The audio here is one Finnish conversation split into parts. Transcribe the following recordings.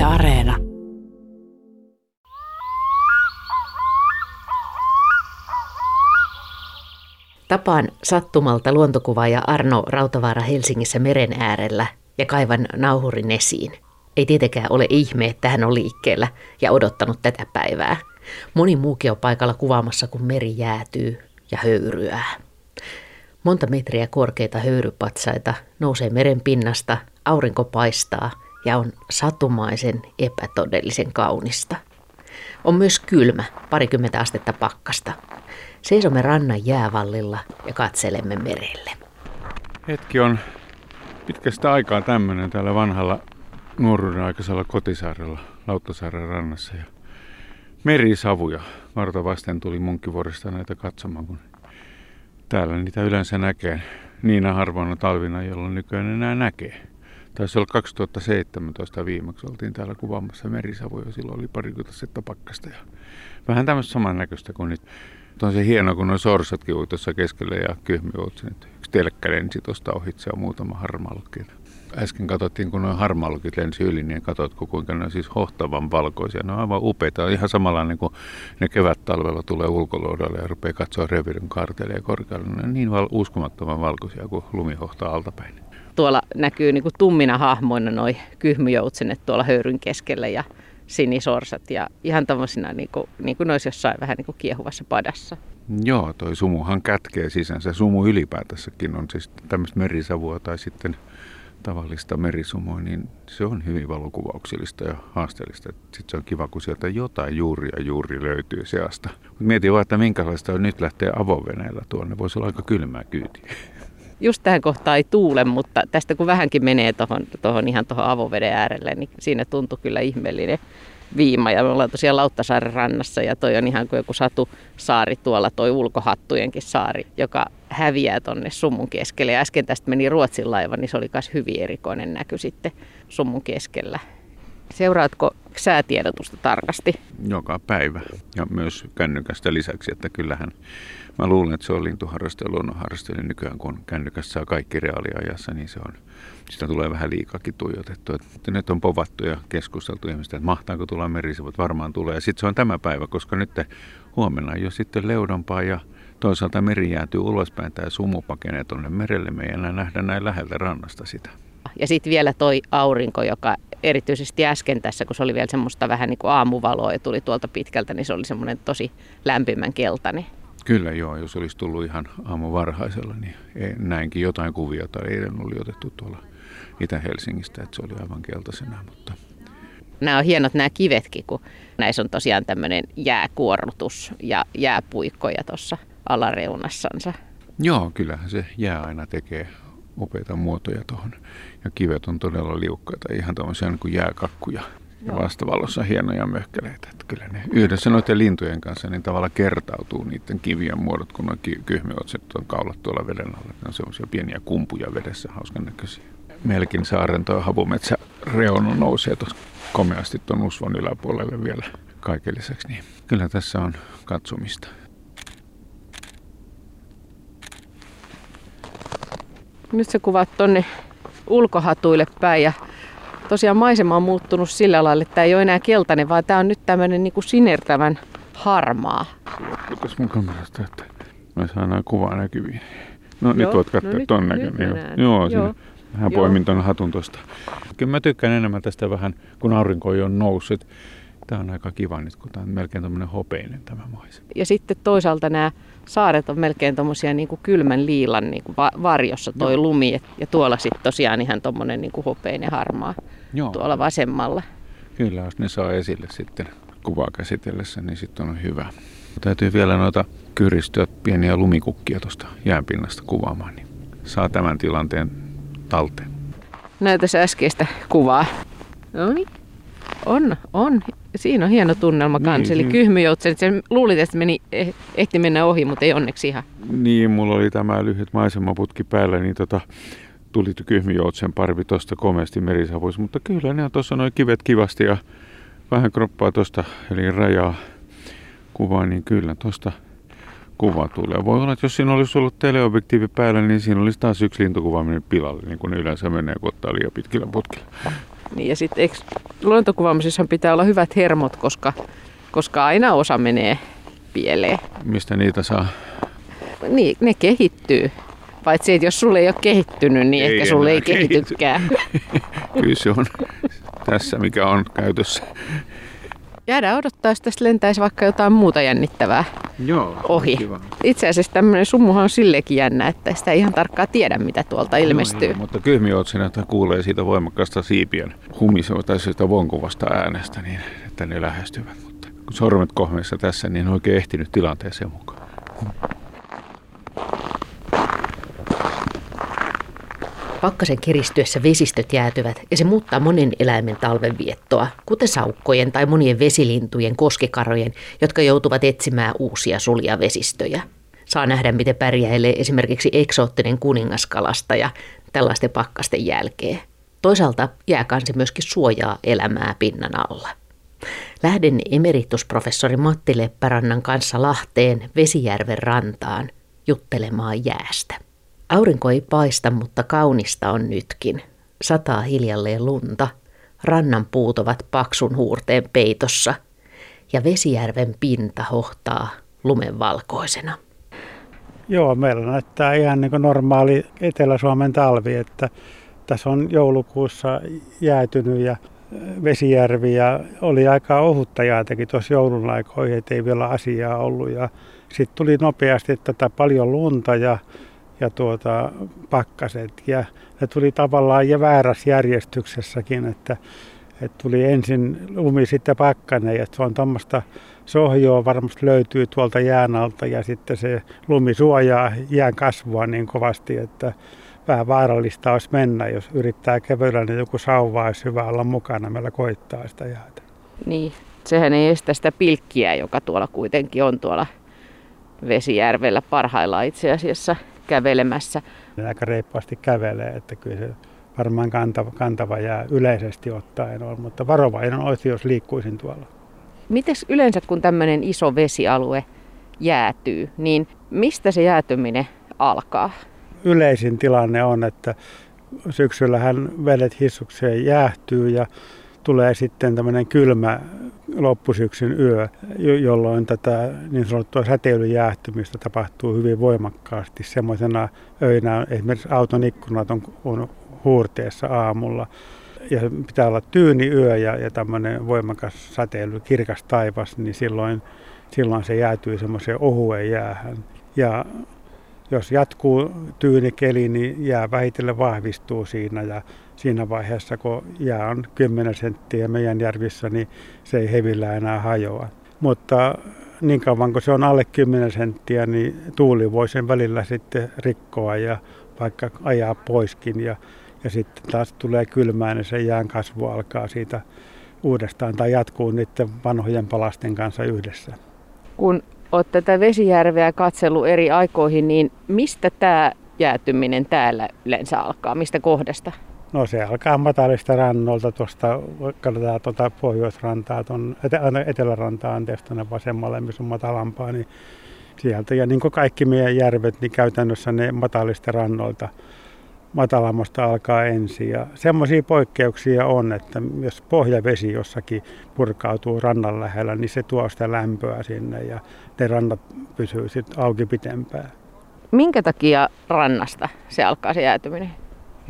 Yle Areena. Tapaan sattumalta luontokuvaaja Arno Rautavaara Helsingissä meren äärellä ja kaivan nauhurin esiin. Ei tietenkään ole ihme, että hän on liikkeellä ja odottanut tätä päivää. Moni muukin on paikalla kuvaamassa, kun meri jäätyy ja höyryää. Monta metriä korkeita höyrypatsaita nousee meren pinnasta, aurinko paistaa ja on satumaisen epätodellisen kaunista. On myös kylmä, parikymmentä astetta pakkasta. Seisomme rannan jäävallilla ja katselemme merelle. Hetki on pitkästä aikaa tämmöinen täällä vanhalla nuoruuden aikaisella kotisaarella Lauttasaaren rannassa. Ja merisavuja varta vasten tuli Munkkivuorista näitä katsomaan, kun täällä niitä yleensä näkee niinä harvoina talvina, jolloin nykyään enää näkee. Taisi olla 2017 viimeksi oltiin täällä kuvaamassa merisavuja, silloin oli parikymmentä setta pakkasta ja vähän tämmöistä samannäköistä kuin nyt. On se hieno, kun nuo sorsatkin ui tuossa keskellä ja kyhmiuutsi. Yksi telkkä lensi tuosta ohitse ja muutama harmaalukki. Äsken katsottiin, kun nuo harmaalukit lensi yli, niin katsotko kuinka ne on siis hohtavan valkoisia. Ne on aivan upeita. On ihan samanlainen kuin ne kevät-talvella tulee ulkoluodolle ja rupeaa katsoa revirin karteleja korkealle. Ne on niin uskomattoman valkoisia kuin lumi hohtaa altapäin. Tuolla näkyy niin kuin tummina hahmoina noi kyhmyjoutsenet tuolla höyryn keskellä ja sinisorsat ja ihan tämmöisinä niin kuin, niin kuin noissa jossain vähän niin kuin kiehuvassa padassa. Joo, toi sumuhan kätkee sisänsä. Sumu ylipäätänsäkin on siis tämmöistä merisavua tai sitten tavallista merisumua, niin se on hyvin valokuvauksellista ja haasteellista. Sitten se on kiva, kun sieltä jotain juuri ja juuri löytyy seasta. Mietin vaan, että minkälaista on nyt lähteä avoveneellä tuonne. Voisi olla aika kylmää kyytiä. Just tähän kohtaan ei tuule, mutta tästä kun vähänkin menee tuohon, tohon ihan tuohon avoveden äärelle, niin siinä tuntuu kyllä ihmeellinen viima. Ja me ollaan tosiaan Lauttasaaren rannassa ja toi on ihan kuin joku satu saari tuolla, toi ulkohattujenkin saari, joka häviää tonne summun keskelle. Ja äsken tästä meni Ruotsin laiva, niin se oli myös hyvin erikoinen näky sitten summun keskellä. Seuraatko säätiedotusta tarkasti? Joka päivä ja myös kännykästä lisäksi, että kyllähän mä luulen, että se on lintuharraste ja luonnonharraste, eli nykyään kun kännykässä saa kaikki reaaliajassa, niin se on, sitä tulee vähän liikakin tuijotettu. Että nyt on povattu ja keskusteltu ihmistä, että mahtaako tulla merisivut, varmaan tulee. Ja sitten se on tämä päivä, koska nyt huomenna jo sitten leudompaa ja toisaalta meri jäätyy ulospäin tai sumu pakenee tuonne merelle. Me ei enää nähdä näin läheltä rannasta sitä. Ja sitten vielä toi aurinko, joka erityisesti äsken tässä, kun se oli vielä semmoista vähän niin kuin aamuvaloa ja tuli tuolta pitkältä, niin se oli semmoinen tosi lämpimän keltainen. Kyllä joo, jos olisi tullut ihan aamu varhaisella, niin näinkin jotain kuvia tai eilen oli otettu tuolla Itä-Helsingistä, että se oli aivan keltaisena, mutta nämä on hienot nämä kivetkin, kun näissä on tosiaan tämmöinen jääkuorrutus ja jääpuikkoja tuossa alareunassansa. Joo, kyllähän se jää aina tekee upeita muotoja tuohon. Ja kivet on todella liukkaita, ihan tämmöisiä niin kuin jääkakkuja. Ja vastavalossa hienoja möhkäleitä. Että kyllä ne yhdessä noiden lintujen kanssa niin tavalla kertautuu niiden kivien muodot, kun nuo kyhmiotset on kaulat tuolla veden alla. Ne on semmoisia pieniä kumpuja vedessä, hauskan näköisiä. Melkin saaren tuo havumetsä reunu nousee tuossa komeasti tuon usvon yläpuolelle vielä kaiken lisäksi. Niin kyllä tässä on katsomista. Nyt sä kuvat tonne ulkohatuille päin ja tosiaan maisema on muuttunut sillä lailla, että tämä ei ole enää keltainen, vaan tämä on nyt tämmöinen niin sinertävän harmaa. Kiitos mun kamerasta, että mä saan kuvaa näkyviin. No Joo, nyt voit katsoa no ton näköinen. Joo, Joo. Vähän poimin tuon hatun tuosta. Kyllä mä tykkään enemmän tästä vähän, kun aurinko on noussut. Tämä on aika kiva nyt, kun tämä on melkein tämmöinen hopeinen tämä maisema. Ja sitten toisaalta nämä saaret on melkein tuommoisia niin kuin kylmän liilan niin kuin varjossa toi no. lumi. Ja tuolla sitten tosiaan ihan tuommoinen niin kuin hopeinen harmaa Joo. tuolla vasemmalla. Kyllä, jos ne saa esille sitten kuvaa käsitellessä, niin sitten on hyvä. Täytyy vielä noita kyristyä pieniä lumikukkia tuosta jäänpinnasta kuvaamaan, niin saa tämän tilanteen talteen. Näytäs äskeistä kuvaa. No niin. On, on. Siinä on hieno tunnelma niin, kanssa. Eli kyhmyjoutsen, sen luulit, että meni, eh, ehti mennä ohi, mutta ei onneksi ihan. Niin, mulla oli tämä lyhyt maisemaputki päällä, niin tota, tuli kyhmyjoutsen parvi tuosta komeasti merisavuissa. Mutta kyllä ne on tuossa noin kivet kivasti ja vähän kroppaa tuosta, eli rajaa kuvaa, niin kyllä tuosta kuva tulee. Voi olla, että jos siinä olisi ollut teleobjektiivi päällä, niin siinä olisi taas yksi lintukuvaaminen pilalle, niin kuin ne yleensä menee, kun ottaa liian pitkillä putkilla. Niin ja sitten luontokuvaamisessa pitää olla hyvät hermot, koska, koska aina osa menee pieleen. Mistä niitä saa? Niin, ne kehittyy. Paitsi, että jos sulle ei ole kehittynyt, niin ei ehkä sulle ei kehitykään. Kyllä se on tässä, mikä on käytössä. Jäädään odottaa, jos tästä lentäisi vaikka jotain muuta jännittävää Joo, ohi. Kiva. Itse asiassa tämmöinen summuhan on sillekin jännä, että sitä ei ihan tarkkaan tiedä, mitä tuolta ilmestyy. Joo, joo, mutta kyhmiotsina, että kuulee siitä voimakkaasta siipien humisua tai sitä vonkuvasta äänestä, niin että ne lähestyvät. Mutta kun sormet kohmeessa tässä, niin en oikein ehtinyt tilanteeseen mukaan. Pakkasen kiristyessä vesistöt jäätyvät ja se muuttaa monen eläimen talvenviettoa, kuten saukkojen tai monien vesilintujen, koskikarojen, jotka joutuvat etsimään uusia sulia vesistöjä. Saa nähdä, miten pärjäilee esimerkiksi eksoottinen kuningaskalastaja tällaisten pakkasten jälkeen. Toisaalta jääkansi myöskin suojaa elämää pinnan alla. Lähden emeritusprofessori Matti Leppärannan kanssa Lahteen Vesijärven rantaan juttelemaan jäästä. Aurinko ei paista, mutta kaunista on nytkin. Sataa hiljalleen lunta. Rannan puut ovat paksun huurteen peitossa. Ja Vesijärven pinta hohtaa lumen valkoisena. Joo, meillä näyttää ihan niin kuin normaali Etelä-Suomen talvi, että tässä on joulukuussa jäätynyt ja Vesijärvi ja oli aika ohutta jäätäkin tuossa joulun aikoihin, ettei vielä asiaa ollut. Ja sitten tuli nopeasti tätä paljon lunta ja ja tuota, pakkaset. Ja ne tuli tavallaan ja väärässä järjestyksessäkin, että, että tuli ensin lumi, sitten pakkanen. Ja se on tuommoista sohjoa varmasti löytyy tuolta jään alta ja sitten se lumi suojaa jään kasvua niin kovasti, että vähän vaarallista olisi mennä, jos yrittää kävellä, niin joku sauva olisi hyvä olla mukana, meillä koittaa sitä jäätä. Niin, sehän ei estä sitä pilkkiä, joka tuolla kuitenkin on tuolla Vesijärvellä parhaillaan itse asiassa kävelemässä. Ne aika reippaasti kävelee, että kyllä se varmaan kantava, kantava jää yleisesti ottaen on, mutta varovainen olisi, jos liikkuisin tuolla. Mites yleensä, kun tämmöinen iso vesialue jäätyy, niin mistä se jäätyminen alkaa? Yleisin tilanne on, että syksyllähän vedet hissukseen jäähtyy ja tulee sitten tämmöinen kylmä loppusyksyn yö, jolloin tätä niin sanottua säteilyjäähtymistä tapahtuu hyvin voimakkaasti. Semmoisena öinä esimerkiksi auton ikkunat on, on huurteessa aamulla ja pitää olla tyyni yö ja, ja tämmöinen voimakas säteily, kirkas taivas, niin silloin, silloin se jäätyy semmoiseen ohueen jäähän. Ja jos jatkuu tyyni keli, niin jää vähitellen vahvistuu siinä ja siinä vaiheessa, kun jää on 10 senttiä meidän järvissä, niin se ei hevillä enää hajoa. Mutta niin kauan kuin se on alle 10 senttiä, niin tuuli voi sen välillä sitten rikkoa ja vaikka ajaa poiskin. Ja, ja sitten taas tulee kylmään ja se jään kasvu alkaa siitä uudestaan tai jatkuu niiden vanhojen palasten kanssa yhdessä. Kun olet tätä Vesijärveä katsellut eri aikoihin, niin mistä tämä jäätyminen täällä yleensä alkaa? Mistä kohdasta? No se alkaa matalista rannolta tuosta, katsotaan tuota pohjoisrantaa, tuon etelärantaa anteeksi tuonne vasemmalle, missä on matalampaa, niin sieltä. Ja niin kuin kaikki meidän järvet, niin käytännössä ne matalista rannolta matalammasta alkaa ensin. Ja semmoisia poikkeuksia on, että jos pohjavesi jossakin purkautuu rannan lähellä, niin se tuo sitä lämpöä sinne ja ne rannat pysyy sitten auki pitempään. Minkä takia rannasta se alkaa se jäätyminen?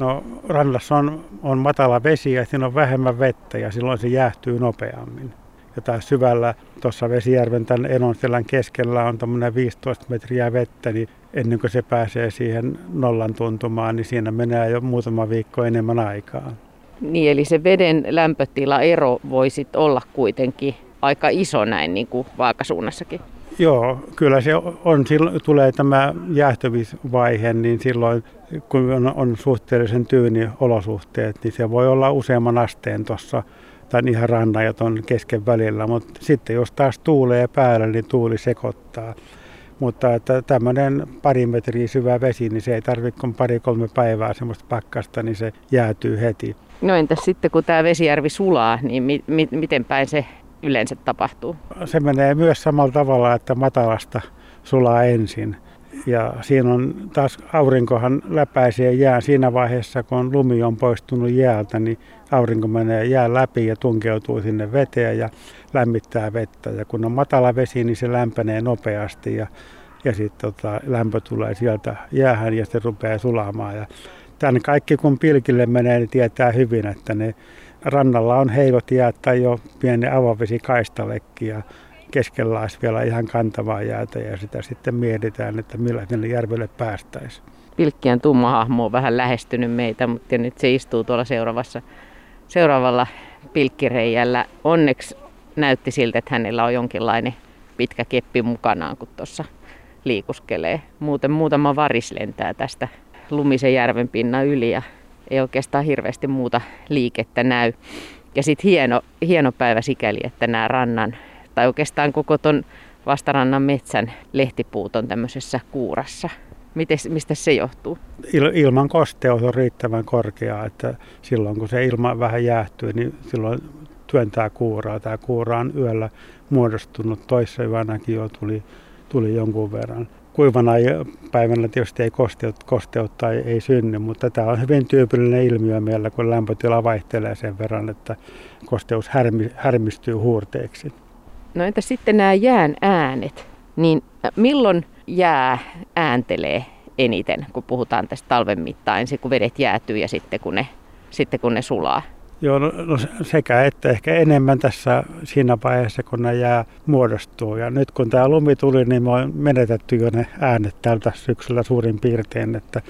No rannassa on, on matala vesi ja siinä on vähemmän vettä ja silloin se jäähtyy nopeammin. Ja taas syvällä tuossa Vesijärven tämän Enonselän keskellä on tuommoinen 15 metriä vettä, niin ennen kuin se pääsee siihen nollan tuntumaan, niin siinä menee jo muutama viikko enemmän aikaa. Niin, eli se veden lämpötilaero voisi olla kuitenkin aika iso näin niin kuin vaakasuunnassakin. Joo, kyllä se on, silloin tulee tämä jäähtymisvaihe, niin silloin kun on, on suhteellisen tyyni olosuhteet, niin se voi olla useamman asteen tuossa tai ihan rannan ja tuon kesken välillä, mutta sitten jos taas tuulee päällä, niin tuuli sekoittaa. Mutta että tämmöinen pari metriä syvä vesi, niin se ei tarvitse kuin pari-kolme päivää semmoista pakkasta, niin se jäätyy heti. No entäs sitten kun tämä vesijärvi sulaa, niin mi- mi- miten päin se yleensä tapahtuu? Se menee myös samalla tavalla, että matalasta sulaa ensin. Ja siinä on taas aurinkohan läpäisee jään siinä vaiheessa, kun lumi on poistunut jäältä, niin aurinko menee jää läpi ja tunkeutuu sinne veteen ja lämmittää vettä. Ja kun on matala vesi, niin se lämpenee nopeasti ja, ja sitten tota, lämpö tulee sieltä jäähän ja se rupeaa sulamaan. Ja tämän kaikki kun pilkille menee, niin tietää hyvin, että ne rannalla on heivot jäät tai jo pieni avovesikaistalekki ja keskellä olisi vielä ihan kantavaa jäätä ja sitä sitten mietitään, että millä järvelle päästäisiin. Pilkkien tumma hahmo on vähän lähestynyt meitä, mutta nyt se istuu tuolla seuraavassa, seuraavalla pilkkireijällä. Onneksi näytti siltä, että hänellä on jonkinlainen pitkä keppi mukanaan, kun tuossa liikuskelee. Muuten muutama varis lentää tästä lumisen järven pinnan yli ja ei oikeastaan hirveästi muuta liikettä näy. Ja sitten hieno, hieno päivä sikäli, että nämä rannan, tai oikeastaan koko ton vastarannan metsän lehtipuut on tämmöisessä kuurassa. Mites, mistä se johtuu? Il, ilman kosteus on riittävän korkea, että silloin kun se ilma vähän jäähtyy, niin silloin työntää kuuraa. Tämä kuura on yöllä muodostunut, toissa yönäkin jo tuli, tuli jonkun verran kuivana päivänä tietysti ei kosteutta, kosteutta ei, ei synny, mutta tämä on hyvin tyypillinen ilmiö meillä, kun lämpötila vaihtelee sen verran, että kosteus härmi, härmistyy huurteeksi. No entä sitten nämä jään äänet, niin milloin jää ääntelee eniten, kun puhutaan tästä talven mittaan, ensin kun vedet jäätyy ja sitten kun ne, sitten kun ne sulaa? Joo, no, no sekä että ehkä enemmän tässä siinä vaiheessa, kun ne jää muodostuu. Ja nyt kun tämä lumi tuli, niin me on menetetty jo ne äänet tältä syksyllä suurin piirtein. Että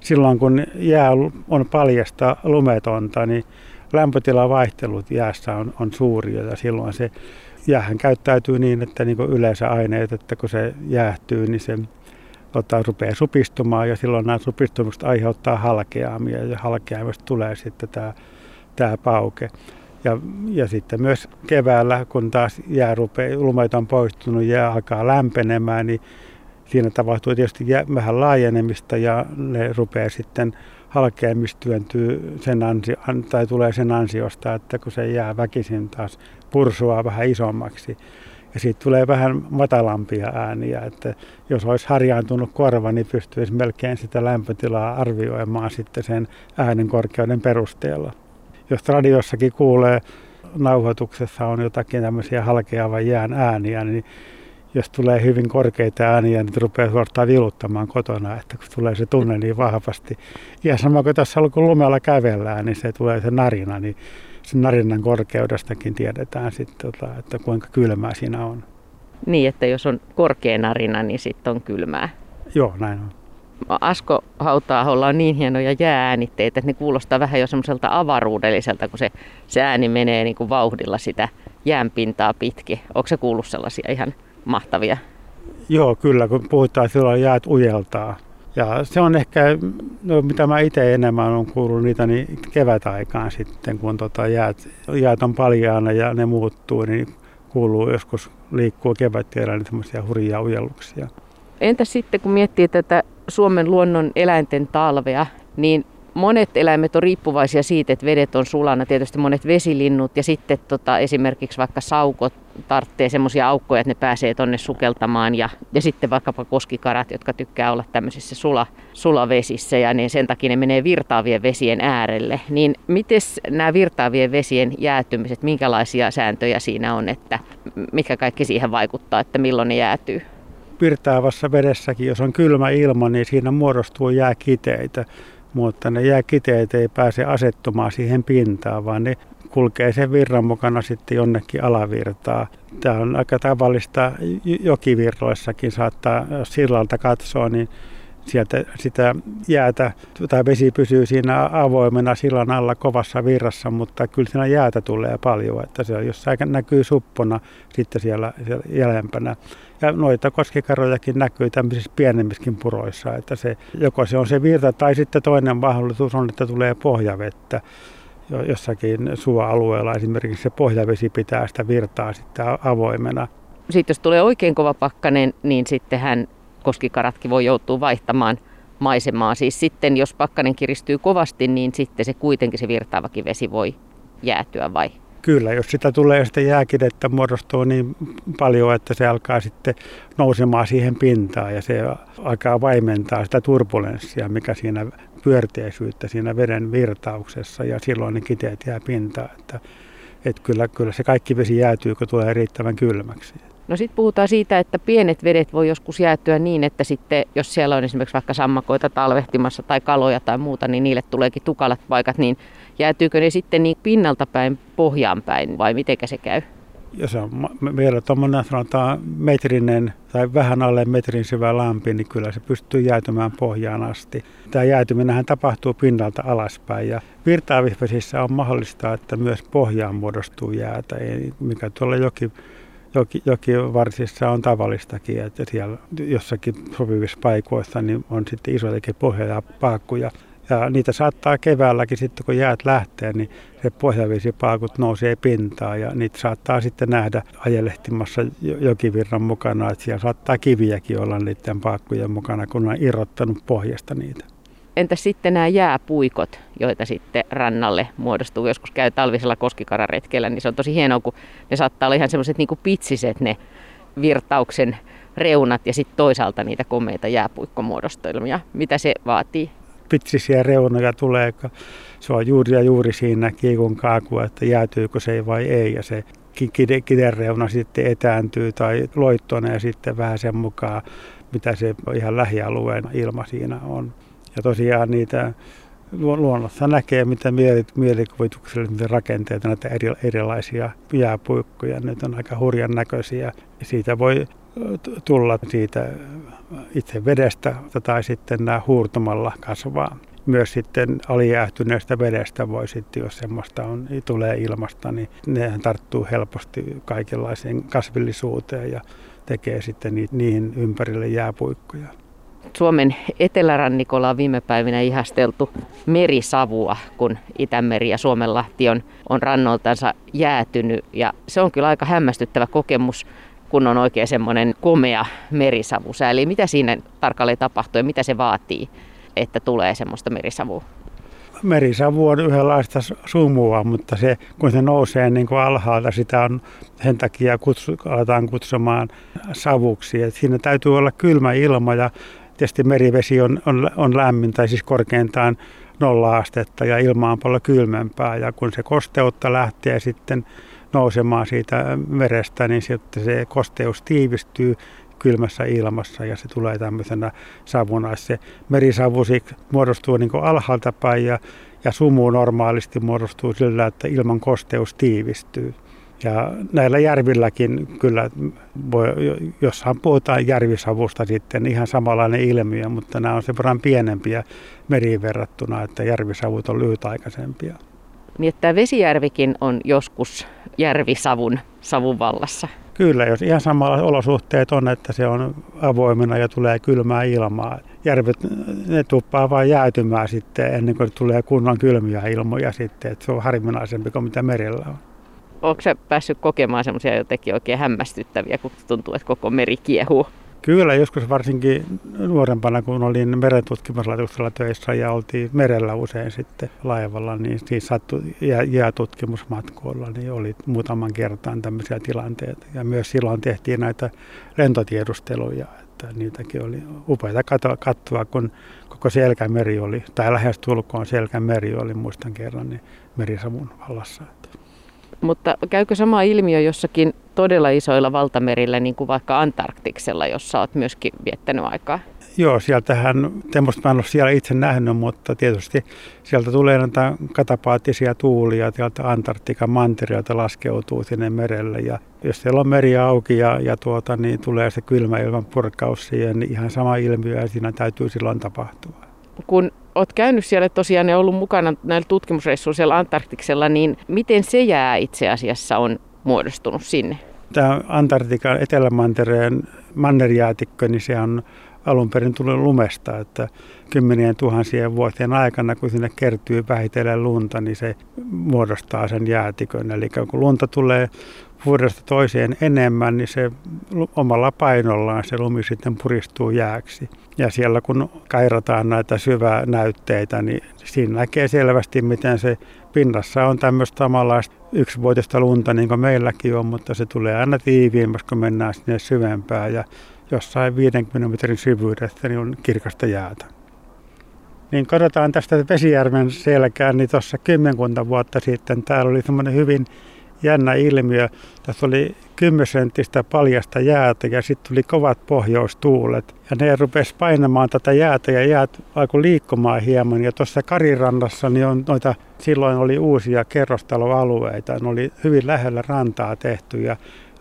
silloin kun jää on paljasta lumetonta, niin lämpötilavaihtelut jäässä on, on suuria ja silloin se jäähän käyttäytyy niin, että niin kuin yleensä aineet, että kun se jäähtyy, niin se tota, rupeaa supistumaan ja silloin nämä supistumukset aiheuttaa halkeamia ja halkeamista tulee sitten tämä tämä pauke. Ja, ja sitten myös keväällä, kun taas jää rupeaa, lumet on poistunut, jää alkaa lämpenemään, niin siinä tapahtuu tietysti vähän laajenemista ja ne rupeaa sitten halkeamista työntyy sen ansio, tai tulee sen ansiosta, että kun se jää väkisin taas pursua vähän isommaksi. Ja siitä tulee vähän matalampia ääniä, että jos olisi harjaantunut korva, niin pystyisi melkein sitä lämpötilaa arvioimaan sitten sen äänen korkeuden perusteella jos radiossakin kuulee, nauhoituksessa on jotakin tämmöisiä halkeavan jään ääniä, niin jos tulee hyvin korkeita ääniä, niin rupeaa suorastaan viluttamaan kotona, että kun tulee se tunne niin vahvasti. Ja sama kuin tässä kun lumella kävellään, niin se tulee se narina, niin sen narinan korkeudestakin tiedetään sitten, tota, että kuinka kylmää siinä on. Niin, että jos on korkea narina, niin sitten on kylmää. Joo, näin on. Asko Hautaaholla on niin hienoja jäääänitteitä, että ne kuulostaa vähän jo semmoiselta avaruudelliselta, kun se, se ääni menee niin kuin vauhdilla sitä jäänpintaa pitkin. Onko se kuullut sellaisia ihan mahtavia? Joo, kyllä, kun puhutaan silloin jäät ujeltaa. Ja se on ehkä, no, mitä mä itse enemmän on kuullut niitä niin kevätaikaan sitten, kun tota jäät, jäät on paljaana ja ne muuttuu, niin kuuluu joskus liikkuu kevättiellä niin semmoisia hurjia ujelluksia. Entä sitten, kun miettii tätä Suomen luonnon eläinten talvea, niin monet eläimet on riippuvaisia siitä, että vedet on sulana. Tietysti monet vesilinnut ja sitten tota, esimerkiksi vaikka saukot tarvitsee semmoisia aukkoja, että ne pääsee tonne sukeltamaan. Ja, ja sitten vaikkapa koskikarat, jotka tykkää olla tämmöisissä sula, sulavesissä ja niin sen takia ne menee virtaavien vesien äärelle. Niin miten nämä virtaavien vesien jäätymiset, minkälaisia sääntöjä siinä on, että mitkä kaikki siihen vaikuttaa, että milloin ne jäätyy? Virtaavassa vedessäkin, jos on kylmä ilma, niin siinä muodostuu jääkiteitä, mutta ne jääkiteet ei pääse asettumaan siihen pintaan, vaan ne kulkee sen virran mukana sitten jonnekin alavirtaa. Tämä on aika tavallista jokivirroissakin, saattaa sillalta katsoa, niin sieltä sitä jäätä tai vesi pysyy siinä avoimena sillan alla kovassa virrassa, mutta kyllä siinä jäätä tulee paljon, että se jossain näkyy suppona sitten siellä, siellä jäljempänä. Ja noita koskikarojakin näkyy tämmöisissä pienemmissäkin puroissa, että se, joko se on se virta tai sitten toinen mahdollisuus on, että tulee pohjavettä jossakin suoalueella esimerkiksi se pohjavesi pitää sitä virtaa sitten avoimena. Sitten jos tulee oikein kova pakkanen, niin sitten hän koskikaratkin voi joutua vaihtamaan maisemaa. Siis sitten jos pakkanen kiristyy kovasti, niin sitten se kuitenkin se virtaavakin vesi voi jäätyä vai Kyllä, jos sitä tulee sitä jääkidettä muodostuu niin paljon, että se alkaa sitten nousemaan siihen pintaan ja se alkaa vaimentaa sitä turbulenssia, mikä siinä pyörteisyyttä siinä veden virtauksessa ja silloin ne kiteet jää pintaan. Että, että kyllä, kyllä se kaikki vesi jäätyy, kun tulee riittävän kylmäksi. No sitten puhutaan siitä, että pienet vedet voi joskus jäätyä niin, että sitten jos siellä on esimerkiksi vaikka sammakoita talvehtimassa tai kaloja tai muuta, niin niille tuleekin tukalat paikat, niin jäätyykö ne sitten niin pinnalta päin pohjaan päin vai miten se käy? Jos on vielä tuommoinen sanotaan metrinen tai vähän alle metrin syvä lampi, niin kyllä se pystyy jäätymään pohjaan asti. Tämä jäätyminen tapahtuu pinnalta alaspäin ja virtaavissa on mahdollista, että myös pohjaan muodostuu jäätä, mikä tuolla joki joki, jokivarsissa on tavallistakin, että siellä jossakin sopivissa paikoissa niin on sitten isojakin pohja- ja paakkuja. Ja niitä saattaa keväälläkin sitten, kun jäät lähtee, niin se pohjavesipaakut nousee pintaan ja niitä saattaa sitten nähdä ajelehtimassa jokivirran mukana. Että siellä saattaa kiviäkin olla niiden paakkujen mukana, kun on irrottanut pohjasta niitä. Entä sitten nämä jääpuikot, joita sitten rannalle muodostuu, joskus käy talvisella koskikararetkellä, niin se on tosi hienoa, kun ne saattaa olla ihan semmoiset niin pitsiset ne virtauksen reunat ja sitten toisaalta niitä komeita jääpuikkomuodostelmia. Mitä se vaatii? Pitsisiä reunoja tulee, se on juuri ja juuri siinä kiikun kaakua, että jäätyykö se vai ei. Ja se kidereuna sitten etääntyy tai loittonee sitten vähän sen mukaan, mitä se ihan lähialueen ilma siinä on. Ja tosiaan niitä luonnossa näkee, mitä mielikuvituksellisia rakenteita, näitä eri, erilaisia jääpuikkoja. Ne on aika hurjan näköisiä. Siitä voi tulla siitä itse vedestä tai sitten nämä huurtumalla kasvaa. Myös sitten alijäähtyneestä vedestä voi sitten, jos semmoista on, tulee ilmasta, niin ne tarttuu helposti kaikenlaiseen kasvillisuuteen ja tekee sitten niihin ympärille jääpuikkoja. Suomen etelärannikolla on viime päivinä ihasteltu merisavua, kun Itämeri ja Suomenlahti on, on rannoltansa jäätynyt. Ja se on kyllä aika hämmästyttävä kokemus, kun on oikein semmoinen komea merisavusää. Eli mitä siinä tarkalleen tapahtuu ja mitä se vaatii, että tulee semmoista merisavua? merisavu on yhdenlaista sumua, mutta se, kun se nousee niin kuin alhaalta, sitä on sen takia kutsu, aletaan kutsumaan savuksi. Et siinä täytyy olla kylmä ilma ja Tietysti merivesi on, on, on lämmin tai siis korkeintaan nolla astetta ja ilma on paljon kylmempää ja kun se kosteutta lähtee sitten nousemaan siitä merestä, niin sitten se kosteus tiivistyy kylmässä ilmassa ja se tulee tämmöisenä savuna. Se merisavu muodostuu niin alhaalta päin ja, ja sumu normaalisti muodostuu sillä, että ilman kosteus tiivistyy. Ja näillä järvilläkin kyllä, voi, jossain puhutaan järvisavusta sitten ihan samanlainen ilmiö, mutta nämä on sen verran pienempiä meriin verrattuna, että järvisavut on lyhytaikaisempia. Niin että Vesijärvikin on joskus järvisavun savun vallassa. Kyllä, jos ihan samalla olosuhteet on, että se on avoimena ja tulee kylmää ilmaa. Järvet, ne tuppaa vain jäätymään sitten ennen kuin tulee kunnon kylmiä ilmoja sitten, että se on harvinaisempi kuin mitä merellä on. Onko sä päässyt kokemaan semmoisia jotenkin oikein hämmästyttäviä, kun tuntuu, että koko meri kiehuu? Kyllä, joskus varsinkin nuorempana, kun olin merentutkimuslaitoksella töissä ja oltiin merellä usein sitten laivalla, niin siis sattui jäätutkimusmatkoilla, niin oli muutaman kertaan tämmöisiä tilanteita. Ja myös silloin tehtiin näitä lentotiedusteluja, että niitäkin oli upeita katsoa, kun koko Selkämeri oli, tai lähes tulkoon Selkämeri oli, muistan kerran, niin merisavun vallassa. Mutta käykö sama ilmiö jossakin todella isoilla valtamerillä, niin kuin vaikka Antarktiksella, jossa olet myöskin viettänyt aikaa? Joo, sieltähän, semmoista mä en ole siellä itse nähnyt, mutta tietysti sieltä tulee näitä katapaattisia tuulia, sieltä Antarktikan mantereelta laskeutuu sinne merelle. Ja jos siellä on meri auki ja, ja tuota, niin tulee se kylmä ilman purkaus siihen, niin ihan sama ilmiö ja siinä täytyy silloin tapahtua. Kun olet käynyt siellä tosiaan ja ollut mukana näillä tutkimusreissuilla siellä Antarktiksella, niin miten se jää itse asiassa on muodostunut sinne? Tämä Antarktikan etelämantereen mannerjäätikkö, niin se on alun perin tullut lumesta, että kymmenien tuhansien vuosien aikana, kun sinne kertyy vähitellen lunta, niin se muodostaa sen jäätikön. Eli kun lunta tulee vuodesta toiseen enemmän, niin se omalla painollaan se lumi sitten puristuu jääksi. Ja siellä kun kairataan näitä syvää näytteitä, niin siinä näkee selvästi, miten se pinnassa on tämmöistä samanlaista yksivuotista lunta, niin kuin meilläkin on, mutta se tulee aina tiiviimmäksi, kun mennään sinne syvempään. Ja jossain 50 metrin syvyydestä niin on kirkasta jäätä. Niin katsotaan tästä Vesijärven selkään, niin tuossa kymmenkunta vuotta sitten täällä oli semmoinen hyvin jännä ilmiö. Tässä oli kymmensenttistä paljasta jäätä ja sitten tuli kovat pohjoistuulet. Ja ne rupesi painamaan tätä jäätä ja jäät alkoi liikkumaan hieman. Ja tuossa Karirannassa niin on noita, silloin oli uusia kerrostaloalueita. Ne oli hyvin lähellä rantaa tehty ja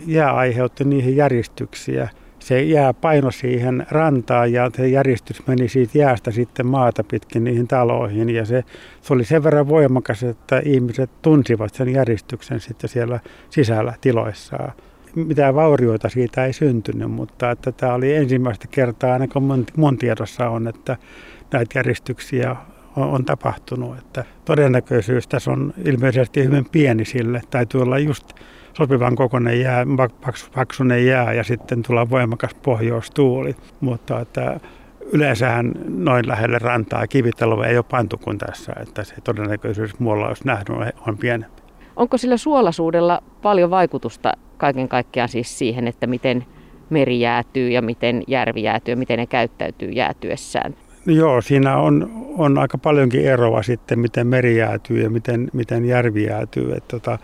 jää aiheutti niihin järjestyksiä se jää paino siihen rantaan ja se järjestys meni siitä jäästä sitten maata pitkin niihin taloihin. Ja se, se oli sen verran voimakas, että ihmiset tunsivat sen järjestyksen sitten siellä sisällä tiloissaan. Mitään vaurioita siitä ei syntynyt, mutta että tämä oli ensimmäistä kertaa, ainakin mun, mun tiedossa on, että näitä järjestyksiä on, on tapahtunut. Että todennäköisyys tässä on ilmeisesti hyvin pieni sille. Täytyy olla just sopivan kokoinen jää, paksunen jää ja sitten tulee voimakas pohjoistuuli. Mutta että yleensähän noin lähelle rantaa kivitaloa ei ole pantu kuin tässä, että se todennäköisyys muualla olisi nähnyt on pienempi. Onko sillä suolasuudella paljon vaikutusta kaiken kaikkiaan siis siihen, että miten meri jäätyy ja miten järvi jäätyy ja miten ne käyttäytyy jäätyessään? Joo, siinä on, on aika paljonkin eroa sitten, miten meri jäätyy ja miten, miten järvi jäätyy. Että tota,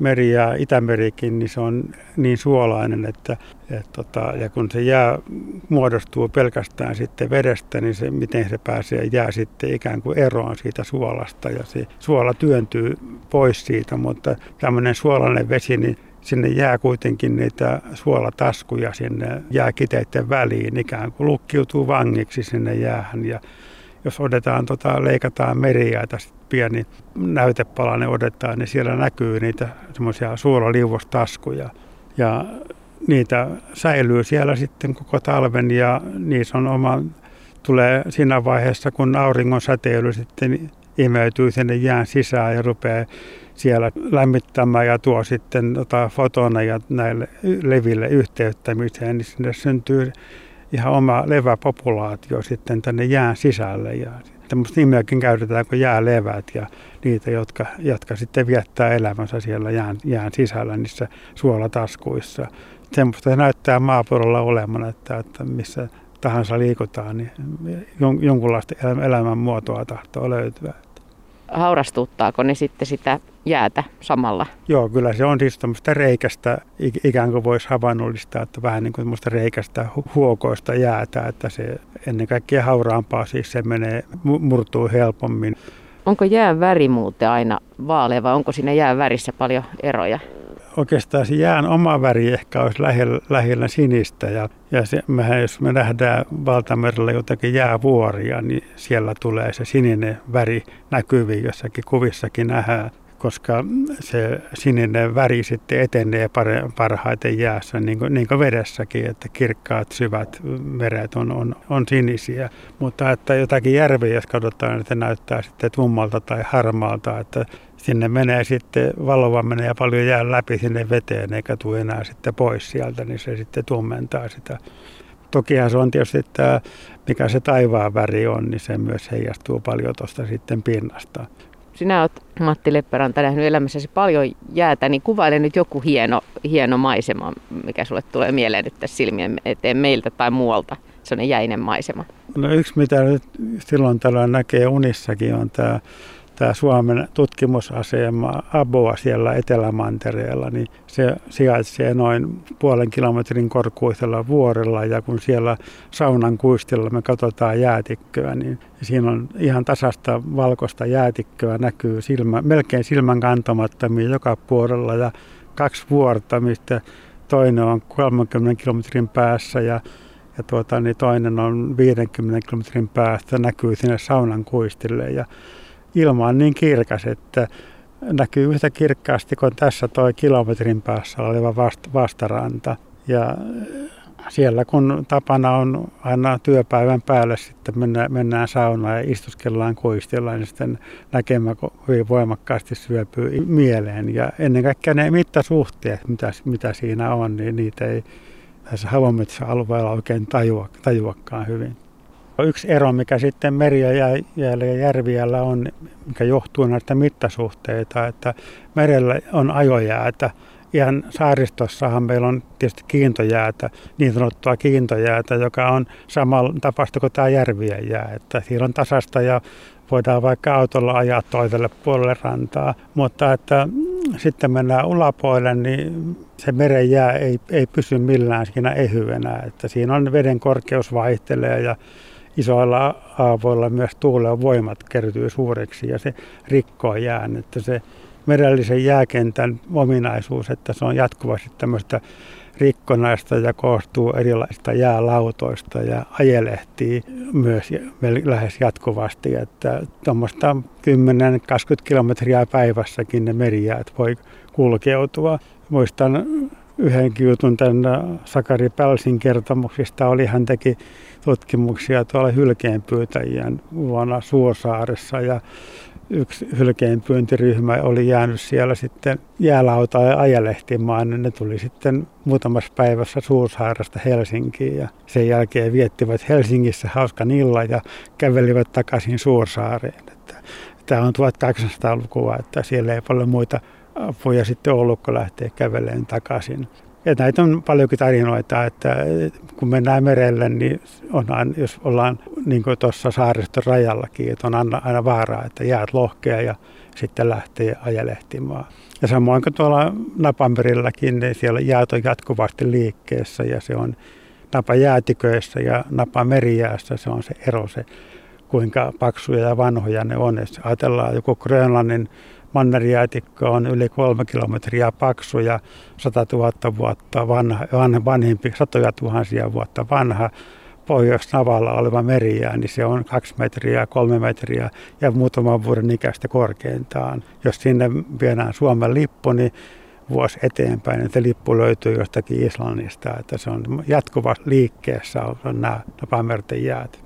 meri ja Itämerikin, niin se on niin suolainen, että et tota, ja kun se jää muodostuu pelkästään sitten vedestä, niin se, miten se pääsee jää sitten ikään kuin eroon siitä suolasta. Ja se suola työntyy pois siitä, mutta tämmöinen suolainen vesi, niin sinne jää kuitenkin niitä suolataskuja sinne jääkiteiden väliin, ikään kuin lukkiutuu vangiksi sinne jäähän. Ja jos otetaan, tota, leikataan meriä tästä pieni näytepalanen otetaan, niin siellä näkyy niitä semmoisia suolaliuostaskuja. Ja niitä säilyy siellä sitten koko talven ja niissä on oma, tulee siinä vaiheessa, kun auringon säteily sitten imeytyy sinne jään sisään ja rupeaa siellä lämmittämään ja tuo sitten tota fotoneja näille leville yhteyttämiseen, niin sinne syntyy ihan oma leväpopulaatio sitten tänne jään sisälle. Ja tämmöistä nimeäkin käytetään kuin jäälevät ja niitä, jotka, jotka sitten viettää elämänsä siellä jään, jään sisällä niissä suolataskuissa. Semmoista se näyttää maapallolla olemaan, että, että missä tahansa liikutaan, niin jonkunlaista elämän muotoa tahtoo löytyä haurastuttaako ne sitten sitä jäätä samalla? Joo, kyllä se on siis tämmöistä reikästä, ikään kuin voisi havainnollistaa, että vähän niin kuin tämmöistä reikästä huokoista jäätä, että se ennen kaikkea hauraampaa siis se menee, murtuu helpommin. Onko jään väri muuten aina vaalea vai onko siinä jään värissä paljon eroja? Oikeastaan se jään oma väri ehkä olisi lähellä, lähellä sinistä. Ja, ja se, mehän, jos me nähdään valtamerellä jotakin jäävuoria, niin siellä tulee se sininen väri näkyviin, jossakin kuvissakin nähdään koska se sininen väri sitten etenee parhaiten jäässä, niin kuin, niin kuin vedessäkin, että kirkkaat syvät meret on, on, on sinisiä. Mutta että jotakin järveä, jos katsotaan, että näyttää sitten tummalta tai harmaalta, että sinne menee sitten, valoa menee paljon jää läpi sinne veteen eikä tule enää sitten pois sieltä, niin se sitten tummentaa sitä. Tokihan se on tietysti että mikä se taivaan väri on, niin se myös heijastuu paljon tuosta sitten pinnasta. Sinä olet Matti Lepperanta nähnyt elämässäsi paljon jäätä, niin kuvaile nyt joku hieno, hieno maisema, mikä sulle tulee mieleen nyt tässä silmien eteen meiltä tai muualta. Se on jäinen maisema. No yksi, mitä nyt silloin tällöin näkee unissakin, on tämä tämä Suomen tutkimusasema Aboa siellä Etelämantereella, niin se sijaitsee noin puolen kilometrin korkuisella vuorella ja kun siellä saunan kuistilla me katsotaan jäätikköä, niin siinä on ihan tasasta valkoista jäätikköä näkyy silmä, melkein silmän kantamattomia joka puolella ja kaksi vuorta, mistä toinen on 30 kilometrin päässä ja ja tuota, niin toinen on 50 kilometrin päästä, näkyy sinne saunan kuistille. Ja ilma on niin kirkas, että näkyy yhtä kirkkaasti kuin tässä tuo kilometrin päässä oleva vast, vastaranta. Ja siellä kun tapana on aina työpäivän päälle sitten mennään, mennään saunaan ja istuskellaan koistellaan, niin sitten näkemä hyvin voimakkaasti syöpyy mieleen. Ja ennen kaikkea ne mittasuhteet, mitä, mitä siinä on, niin niitä ei tässä havometsäalueella oikein tajua, tajuakaan hyvin. Yksi ero, mikä sitten meri- ja järviällä on, mikä johtuu näistä mittasuhteita, että merellä on ajojäätä. Ihan saaristossahan meillä on tietysti kiintojäätä, niin sanottua kiintojäätä, joka on samalla tapaista kuin tämä järvien jää. Että siellä on tasasta ja voidaan vaikka autolla ajaa toiselle puolelle rantaa. Mutta että sitten mennään ulapoille, niin se meren jää ei, ei pysy millään siinä ehyenä. Että siinä on veden korkeus vaihtelee ja isoilla aavoilla myös tuulen voimat kertyy suureksi ja se rikkoo jään. Että se merellisen jääkentän ominaisuus, että se on jatkuvasti tämmöistä rikkonaista ja koostuu erilaisista jäälautoista ja ajelehtii myös lähes jatkuvasti. Että tuommoista 10-20 kilometriä päivässäkin ne merijäät voi kulkeutua. Muistan yhdenkin jutun tämän Sakari Pälsin kertomuksista oli, hän teki tutkimuksia tuolla hylkeenpyytäjien vuonna Suosaaressa ja yksi hylkeenpyyntiryhmä oli jäänyt siellä sitten jäälautaa ja ajelehtimaan, niin ne tuli sitten muutamassa päivässä Suursaaresta Helsinkiin ja sen jälkeen viettivät Helsingissä hauskan illan ja kävelivät takaisin Suursaareen. Tämä on 1800-lukua, että siellä ei paljon muita apuja sitten ollut, kun lähtee kävelemään takaisin. Ja näitä on paljonkin tarinoita, että kun mennään merelle, niin on aina, jos ollaan niin tuossa saariston rajallakin, että on aina, aina vaaraa, että jäät lohkea ja sitten lähtee ajelehtimaan. Ja samoin kuin tuolla Napamerilläkin, niin siellä jäät on jatkuvasti liikkeessä ja se on napa jäätiköissä ja napa merijäässä, se on se ero, se kuinka paksuja ja vanhoja ne on. Jos ajatellaan joku Grönlannin Mannerjäätikkö on yli kolme kilometriä paksu ja 100 000 vuotta vanha, vanhempi, satoja tuhansia vuotta vanha Pohjois-Navalla oleva merijää, niin se on kaksi metriä, kolme metriä ja muutaman vuoden ikäistä korkeintaan. Jos sinne viedään Suomen lippu, niin vuosi eteenpäin, että lippu löytyy jostakin Islannista, että se on jatkuva liikkeessä on nämä napamerten jäät.